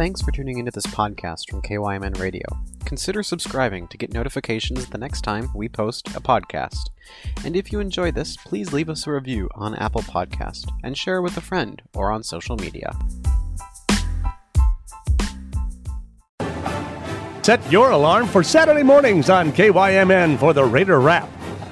Thanks for tuning into this podcast from KYMN Radio. Consider subscribing to get notifications the next time we post a podcast. And if you enjoy this, please leave us a review on Apple Podcast and share with a friend or on social media. Set your alarm for Saturday mornings on KYMN for the Raider Wrap.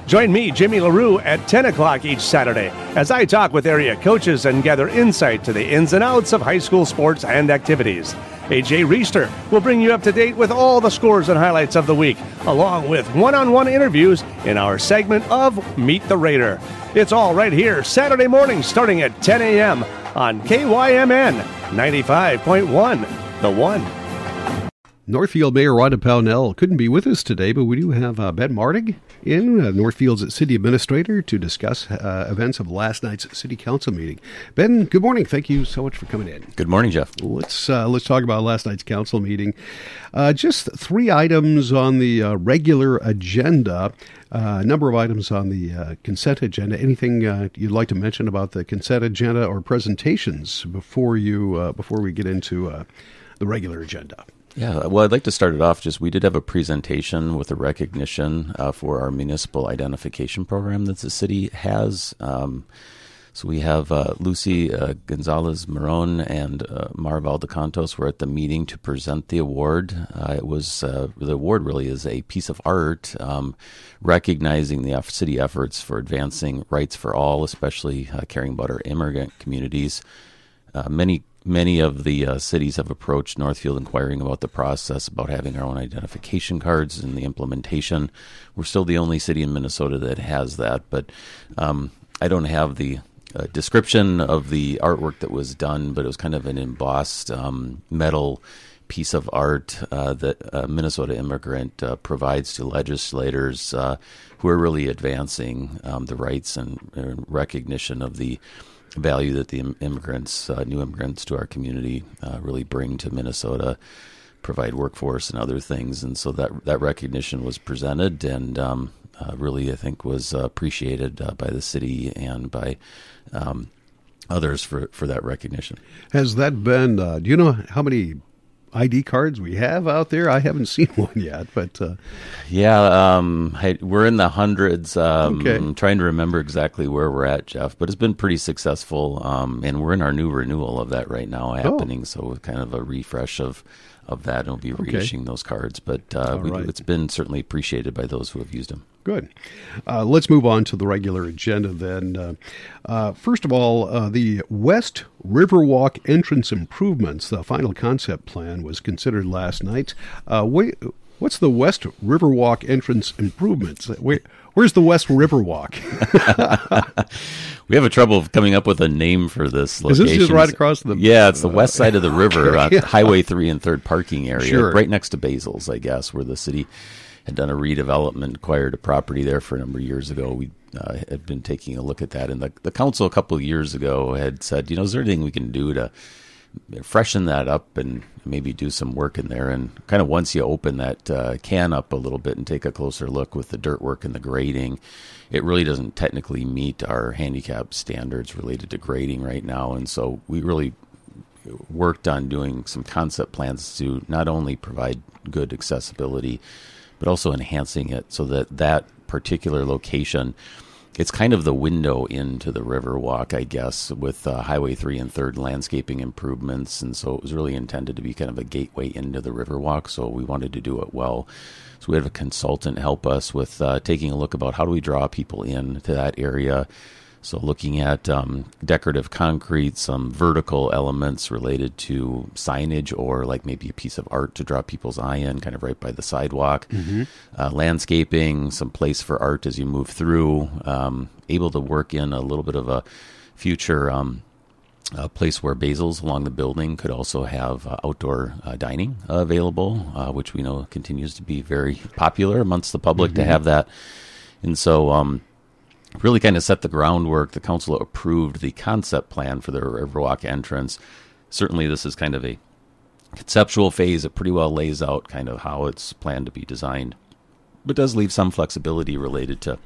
Join me, Jimmy LaRue, at 10 o'clock each Saturday as I talk with area coaches and gather insight to the ins and outs of high school sports and activities. AJ Reister will bring you up to date with all the scores and highlights of the week, along with one on one interviews in our segment of Meet the Raider. It's all right here, Saturday morning, starting at 10 a.m. on KYMN 95.1, The One. Northfield Mayor Rhonda Pownell couldn't be with us today, but we do have uh, Ben Martig in, uh, Northfield's city administrator, to discuss uh, events of last night's city council meeting. Ben, good morning. Thank you so much for coming in. Good morning, Jeff. Let's uh, let's talk about last night's council meeting. Uh, just three items on the uh, regular agenda. A number of items on the consent agenda. Anything you'd like to mention about the consent agenda or presentations before you before we get into the regular agenda? Yeah, well, I'd like to start it off. Just we did have a presentation with a recognition uh, for our municipal identification program that the city has. Um, so we have uh, Lucy uh, Gonzalez Maron and uh, Marval DeCantos were at the meeting to present the award. Uh, it was uh, the award really is a piece of art um, recognizing the city efforts for advancing rights for all, especially uh, caring about our immigrant communities. many many of the uh, cities have approached Northfield inquiring about the process, about having our own identification cards and the implementation. We're still the only city in Minnesota that has that, but um, I don't have the uh, description of the artwork that was done, but it was kind of an embossed um, metal piece of art uh, that a Minnesota immigrant uh, provides to legislators uh, who are really advancing um, the rights and, and recognition of the value that the immigrants, uh, new immigrants to our community, uh, really bring to Minnesota, provide workforce and other things, and so that that recognition was presented and um, uh, really, I think, was appreciated uh, by the city and by. Um, others for, for that recognition. Has that been? Uh, do you know how many ID cards we have out there? I haven't seen one yet, but uh... yeah, um, I, we're in the hundreds. Um, okay. I'm trying to remember exactly where we're at, Jeff, but it's been pretty successful, um, and we're in our new renewal of that right now happening. Oh. So kind of a refresh of of that, and we'll be reissuing okay. those cards. But uh, we, right. it's been certainly appreciated by those who have used them. Good. Uh, let's move on to the regular agenda then. Uh, uh, first of all, uh, the West Riverwalk entrance improvements, the final concept plan, was considered last night. Uh, wait, what's the West Riverwalk entrance improvements? Wait, where's the West Riverwalk? we have a trouble of coming up with a name for this location. Is this just right across the? Yeah, it's the west side of the river, okay. Highway Three and Third parking area, sure. right next to Basil's, I guess, where the city had done a redevelopment, acquired a property there for a number of years ago. We uh, had been taking a look at that, and the, the council a couple of years ago had said, you know, is there anything we can do to freshen that up and maybe do some work in there? And kind of once you open that uh, can up a little bit and take a closer look with the dirt work and the grading, it really doesn't technically meet our handicap standards related to grading right now, and so we really worked on doing some concept plans to not only provide good accessibility but also enhancing it so that that particular location it's kind of the window into the Riverwalk, I guess, with uh, Highway 3 and 3rd landscaping improvements. And so it was really intended to be kind of a gateway into the Riverwalk. So we wanted to do it well. So we have a consultant help us with uh, taking a look about how do we draw people in to that area so, looking at um, decorative concrete, some vertical elements related to signage or like maybe a piece of art to draw people's eye in, kind of right by the sidewalk. Mm-hmm. Uh, landscaping, some place for art as you move through. Um, able to work in a little bit of a future um, a place where Basil's along the building could also have uh, outdoor uh, dining available, uh, which we know continues to be very popular amongst the public mm-hmm. to have that. And so, um, really kind of set the groundwork. The council approved the concept plan for the Riverwalk entrance. Certainly, this is kind of a conceptual phase. It pretty well lays out kind of how it's planned to be designed, but does leave some flexibility related to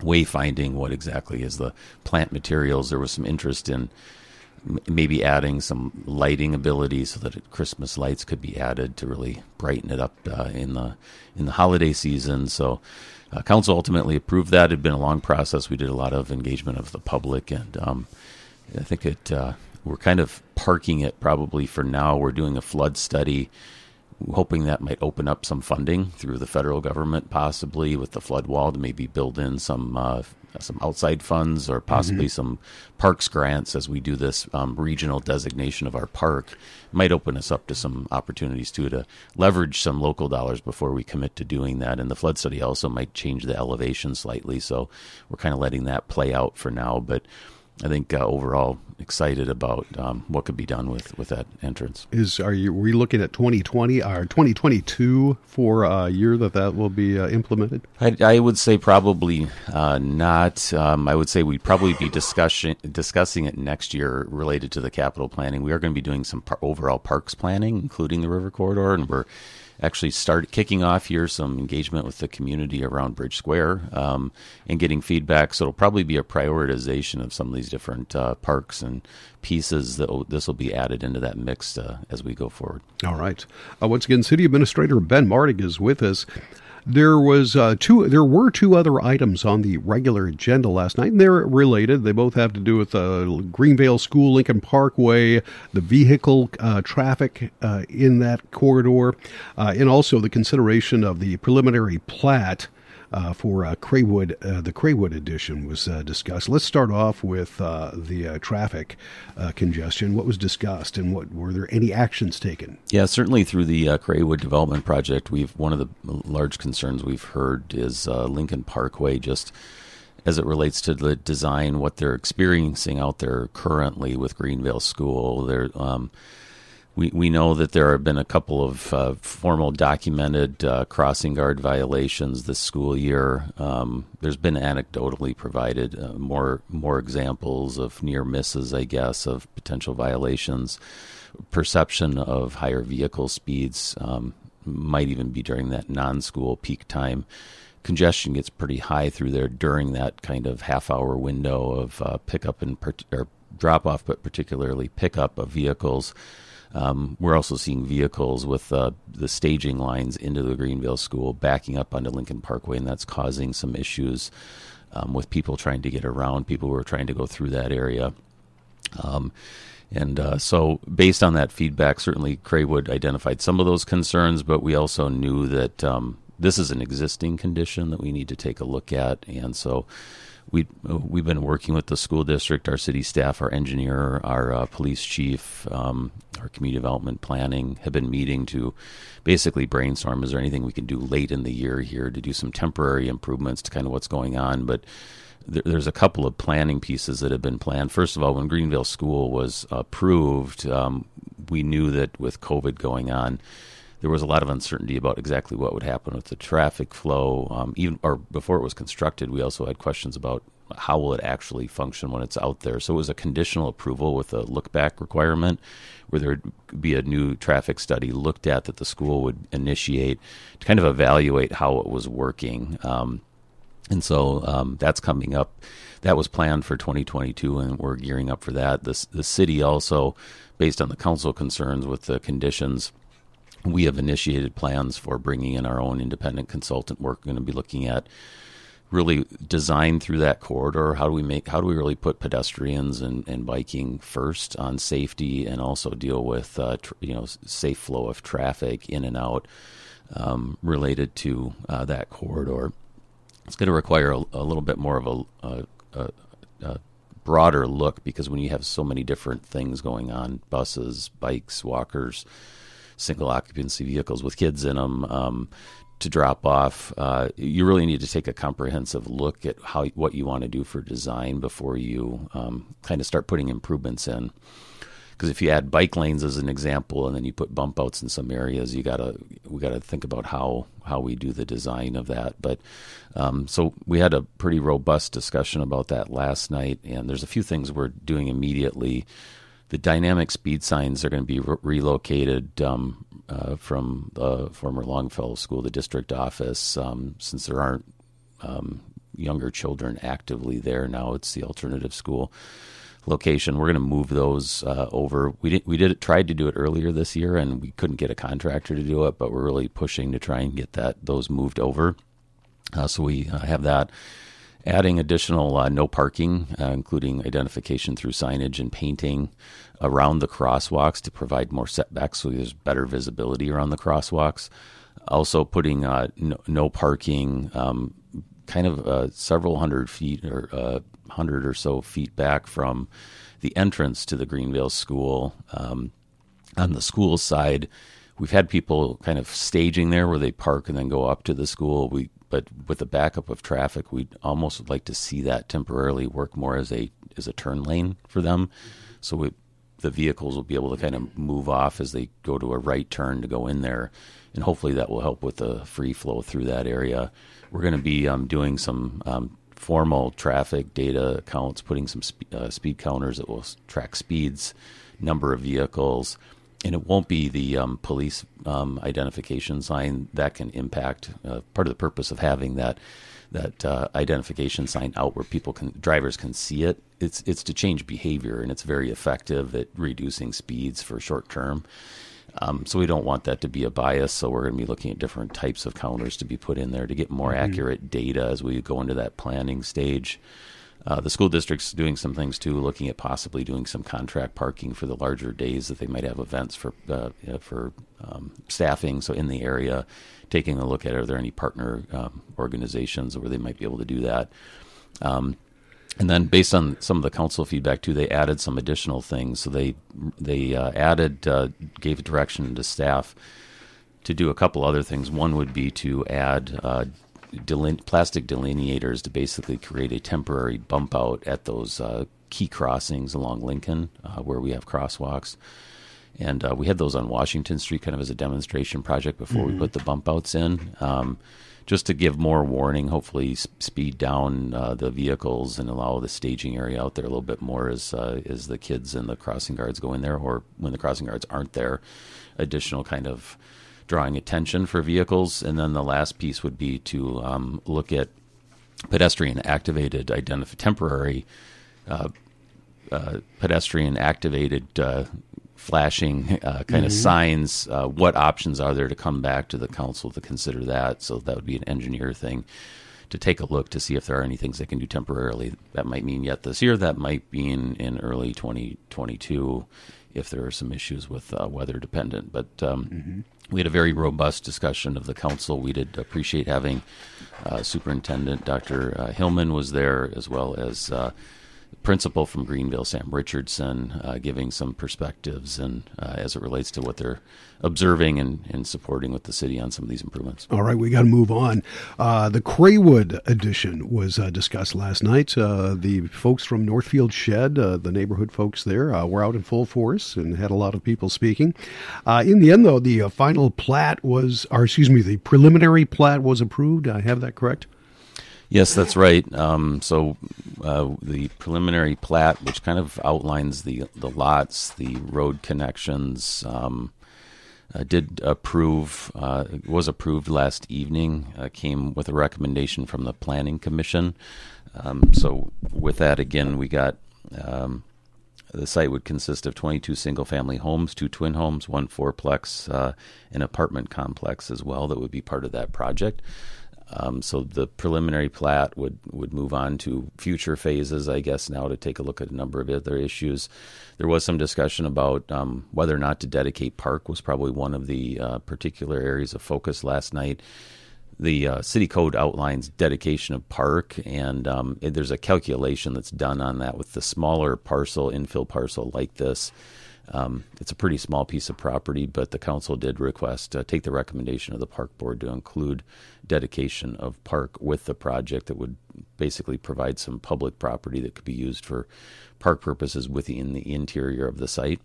wayfinding what exactly is the plant materials. There was some interest in maybe adding some lighting ability so that Christmas lights could be added to really brighten it up uh, in the in the holiday season. So, uh, council ultimately approved that. It had been a long process. We did a lot of engagement of the public, and um, I think it. Uh, we're kind of parking it probably for now. We're doing a flood study, hoping that might open up some funding through the federal government, possibly with the flood wall to maybe build in some uh, some outside funds or possibly mm-hmm. some parks grants as we do this um, regional designation of our park. Might open us up to some opportunities too to leverage some local dollars before we commit to doing that. And the flood study also might change the elevation slightly. So we're kind of letting that play out for now. But I think uh, overall excited about um, what could be done with, with that entrance. Is are you we looking at 2020 or 2022 for a year that that will be uh, implemented? I, I, would say probably uh, not. Um, I would say we'd probably be discussing discussing it next year related to the capital planning. We are going to be doing some par- overall parks planning, including the river corridor, and we're actually start kicking off here some engagement with the community around Bridge Square um, and getting feedback. So it'll probably be a prioritization of some of these different uh, parks and pieces that this will be added into that mix uh, as we go forward. All right. Uh, once again, City Administrator Ben Martig is with us. There was uh, two. There were two other items on the regular agenda last night, and they're related. They both have to do with uh, Greenvale School, Lincoln Parkway, the vehicle uh, traffic uh, in that corridor, uh, and also the consideration of the preliminary plat uh, for uh, Craywood. Uh, the Craywood edition was uh, discussed. Let's start off with uh, the uh, traffic congestion. What was discussed, and what were there any actions taken? Yeah, certainly through the Craywood development project, we've one of the large concerns we've heard is Lincoln Parkway just as it relates to the design, what they're experiencing out there currently with Greenvale School. There, um, we, we know that there have been a couple of uh, formal documented uh, crossing guard violations this school year. Um, there's been anecdotally provided uh, more more examples of near misses, I guess, of potential violations. Perception of higher vehicle speeds um, might even be during that non-school peak time. Congestion gets pretty high through there during that kind of half-hour window of uh, pickup and per- or drop off, but particularly pickup of vehicles. Um, we're also seeing vehicles with uh, the staging lines into the Greenvale School backing up onto Lincoln Parkway, and that's causing some issues um, with people trying to get around, people who are trying to go through that area. Um, and uh, so, based on that feedback, certainly Craywood identified some of those concerns, but we also knew that um, this is an existing condition that we need to take a look at. And so, we we've been working with the school district, our city staff, our engineer, our uh, police chief, um, our community development planning have been meeting to basically brainstorm. Is there anything we can do late in the year here to do some temporary improvements to kind of what's going on? But there, there's a couple of planning pieces that have been planned. First of all, when Greenvale School was approved, um, we knew that with COVID going on there was a lot of uncertainty about exactly what would happen with the traffic flow. Um, even or before it was constructed, we also had questions about how will it actually function when it's out there. So it was a conditional approval with a look back requirement, where there would be a new traffic study looked at that the school would initiate to kind of evaluate how it was working. Um, and so um, that's coming up. That was planned for 2022, and we're gearing up for that. The, the city also, based on the council concerns with the conditions, we have initiated plans for bringing in our own independent consultant. We're going to be looking at really design through that corridor. How do we make? How do we really put pedestrians and, and biking first on safety, and also deal with uh, tr- you know safe flow of traffic in and out um, related to uh, that corridor. It's going to require a, a little bit more of a, a, a broader look because when you have so many different things going on, buses, bikes, walkers single occupancy vehicles with kids in them um, to drop off. Uh, you really need to take a comprehensive look at how what you want to do for design before you um, kind of start putting improvements in. Because if you add bike lanes as an example, and then you put bump outs in some areas, you gotta we gotta think about how how we do the design of that. But um, so we had a pretty robust discussion about that last night, and there's a few things we're doing immediately the dynamic speed signs are going to be re- relocated um, uh, from the former Longfellow School, the district office, um, since there aren't um, younger children actively there now. It's the alternative school. location. We're going to move those uh, over. We did we did it, tried to do it earlier this year, and we couldn't get a contractor to do it, but we're really pushing to try and get that those moved over. Uh, so we uh, have that. Adding additional uh, no parking, uh, including identification through signage and painting around the crosswalks to provide more setbacks so there's better visibility around the crosswalks. Also, putting uh, no, no, parking um, kind of several hundred feet or hundred or so feet back from the entrance to the Greenvale School. Um, on the school side, we've had people kind of staging there where they park and then go up to the school. We but with the backup of traffic, we'd almost like to see that temporarily work more as a as a turn lane for them. So we, the vehicles will be able to kind of move off as they go to a right turn to go in there, and hopefully that will help with the free flow through that area. We're going to be um, doing some um, formal traffic data counts, putting some spe- uh, speed counters that will track speeds, number of vehicles and it won't be the um, police um, identification sign that can impact. Uh, part of the purpose of having that that uh, identification sign out where people can drivers can see it. It's it's to change behavior, and it's very effective at reducing speeds for short term. Um, so we don't want that to be a bias. So we're going to be looking at different types of counters to be put in there to get more mm-hmm. accurate data as we go into that planning stage. Uh, the school district's doing some things too, looking at possibly doing some contract parking for the larger days that they might have events for uh, know, for um, staffing. So in the area, taking a look at are there any partner um, organizations where they might be able to do that. Um, and then, based on some of the council feedback too, they added some additional things. So they they uh, added uh, gave direction to staff to do a couple other things. One would be to add uh, deline- plastic delineators to basically create a temporary bump out at those uh, key crossings along Lincoln uh, where we have crosswalks. And uh, we had those on Washington Street kind of as a demonstration project before mm-hmm. we put the bump outs in. Um, just to give more warning, hopefully speed down uh, the vehicles and allow the staging area out there a little bit more as uh, as the kids and the crossing guards go in there, or when the crossing guards aren't there, additional kind of drawing attention for vehicles. And then the last piece would be to um, look at pedestrian activated identif- temporary uh, uh, pedestrian activated uh, flashing uh, kind mm-hmm. of signs. Uh, what options are there to come back to the council to consider that? So that would be an engineer thing to take a look to see if there are any things they can do temporarily. That might mean yet this year. That might be in, in early 2022 if there are some issues with uh, weather dependent. But um, mm-hmm we had a very robust discussion of the council. We did appreciate having uh, Superintendent Dr. Uh, Hillmann was there, as well as uh, principal from Greenvale, Sam Richardson, uh, giving some perspectives and uh, as it relates to what they're observing and, and supporting with the city on some of these improvements. All right, we got to move on. Uh, the Craywood edition was uh, discussed last night. Uh, the folks from Northfield Shed, uh, the neighborhood folks there, were out in full force and had a lot of people speaking. in the end, though, the final plat was, or excuse me, the preliminary plat was approved. I have that correct? Yes, that's right. Um, so uh, the preliminary plat, which kind of outlines the the lots, the road connections, um, uh, did approve. Uh, was approved last evening. Uh, came with a recommendation from the Planning Commission. Um, so with that, again, we got. Um, the site would consist of 22 single family homes, two twin homes, one fourplex, uh, an apartment complex as well that would be part of that project. Um, so the preliminary plat would, would move on to future phases, I guess, now to take a look at a number of other issues. There was some discussion about um, whether or not to dedicate park was probably one of the uh, particular areas of focus last night. The uh, city code outlines dedication of park, and um, there's a calculation that's done on that with the smaller parcel, infill parcel like this. Um, it's a pretty small piece of property, but the council did request uh, take the recommendation of the park board to include dedication of park with the project that would basically provide some public property that could be used for park purposes within the interior of the site.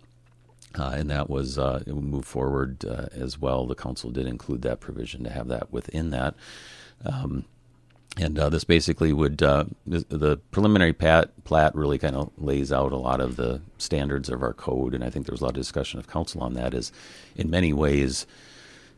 Uh, and that was uh, it would move forward uh, as well. The council did include that provision to have that within that. Um, and uh, this basically would uh, the, preliminary plat really kind of lays out a lot of the standards of our code, and I think there was a lot of discussion of council on that. Is in many ways,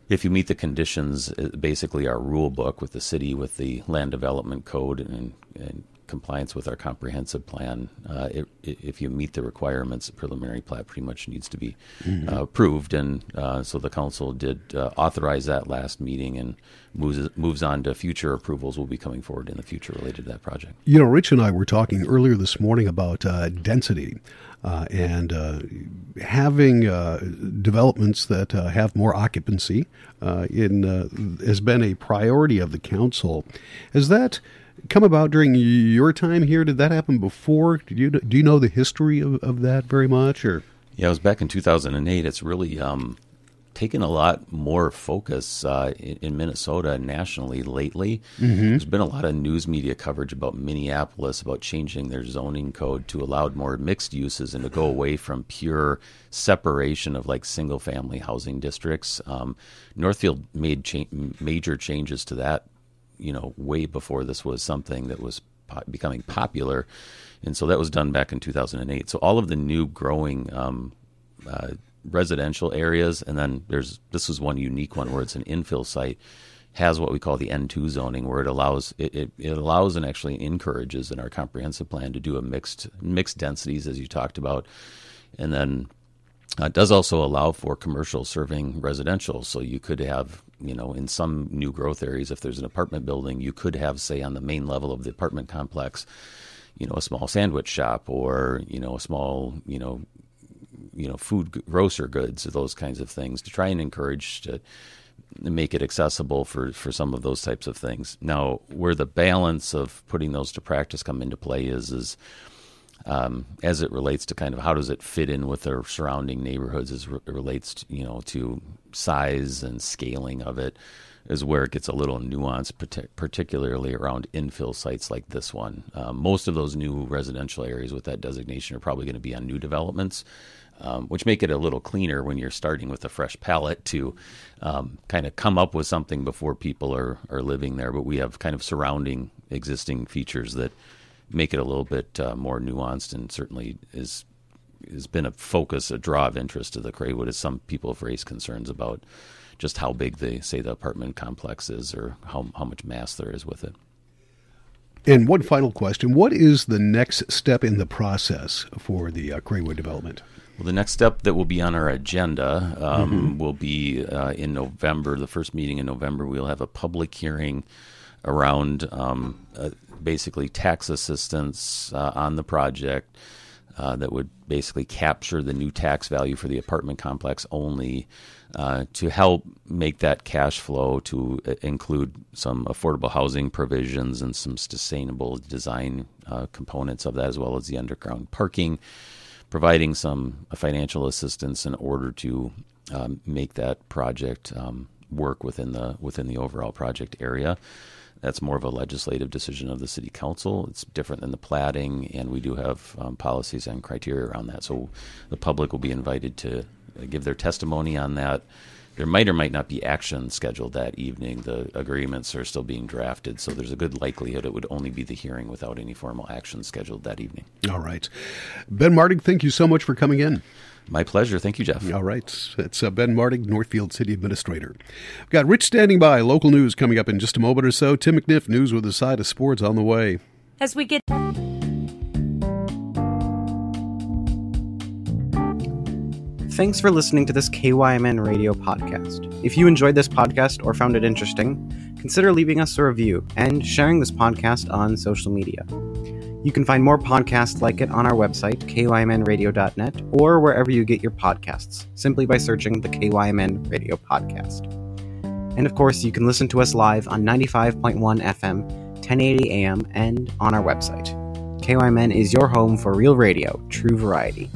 if you meet the conditions, basically our rule book with the city, with the land development code, and, and compliance with our comprehensive plan. Uh, it, it, if you meet the requirements, the preliminary plat pretty much needs to be mm-hmm. uh, approved. And uh, so the council did uh, authorize that last meeting and moves moves on to future approvals will be coming forward in the future related to that project. You know, Rich and I were talking earlier this morning about uh, density. Uh, and uh, having uh, developments that uh, have more occupancy uh, in has been a priority of the council. Has that come about during your time here? Did that happen before? Did you do you know the history of, of that very much, or? Yeah, it was back in 2008. It's really um, taken a lot more focus uh, in, in, Minnesota nationally lately. Mm-hmm. There's been a lot of news media coverage about Minneapolis about changing their zoning code to allow more mixed uses and to go away from pure separation of like single family housing districts. Um, Northfield made cha- major changes to that, you know, way before this was something that was po- becoming popular. And so that was done back in 2008. So all of the new growing um, uh, residential areas, and then there's this is one unique one where it's an infill site has what we call the N2 zoning, where it allows it, it, it, allows and actually encourages in our comprehensive plan to do a mixed mixed densities as you talked about, and then uh, it does also allow for commercial serving residential. So you could have you know in some new growth areas, if there's an apartment building, you could have say on the main level of the apartment complex. You know, a small sandwich shop, or you know, a small, you know, you know food grocer goods, those kinds of things, to try and encourage to make it accessible for, for some of those types of things. Now, where the balance of putting those to practice come into play is is um, as it relates to kind of how does it fit in with their surrounding neighborhoods as it relates to, you know to size and scaling of it is where it gets a little nuanced, particularly around infill sites like this one. Um, most of those new residential areas with that designation are probably going to be on new developments um, which make it a little cleaner when you're starting with a fresh palette to um, kind of come up with something before people are, are living there. But we have kind of surrounding existing features that make it a little bit uh, more nuanced and certainly is has been a focus, a draw of interest to the Craywood as some people have raised concerns about just how big the say the apartment complex is or how, how much mass there is with it. And one final question What is the next step in the process for the uh, Craywood development? Well, the next step that will be on our agenda um, mm-hmm. will be uh, in November. The first meeting in November, we'll have a public hearing around um, uh, basically tax assistance uh, on the project uh, that would basically capture the new tax value for the apartment complex only uh, to help make that cash flow to uh, include some affordable housing provisions and some sustainable design components of that, as well as the underground parking providing some financial assistance in order to um, make that project um, work within the within the overall project area. That's more of a legislative decision of the city council. It's different than the platting, and we do have um, policies and criteria around that. So the public will be invited to give their testimony on that there might or might not be action scheduled that evening. The agreements are still being drafted, so there's a good likelihood it would only be the hearing without any formal action scheduled that evening. All right. Ben Martig, thank you so much for coming in. My pleasure. Thank you, Jeff. All right. It's uh, Ben Martig, Northfield City Administrator. We've got Rich standing by. Local news coming up in just a moment or so. Tim McNiff, news with a side of sports on the way. As we get. Thanks for listening to this KYMN radio podcast. If you enjoyed this podcast or found it interesting, consider leaving us a review and sharing this podcast on social media. You can find more podcasts like it on our website, kymnradio.net, or wherever you get your podcasts, simply by searching the KYMN Radio Podcast. And of course, you can listen to us live on 95.1 FM, 1080 AM, and on our website. KYMN is your home for real radio, true variety.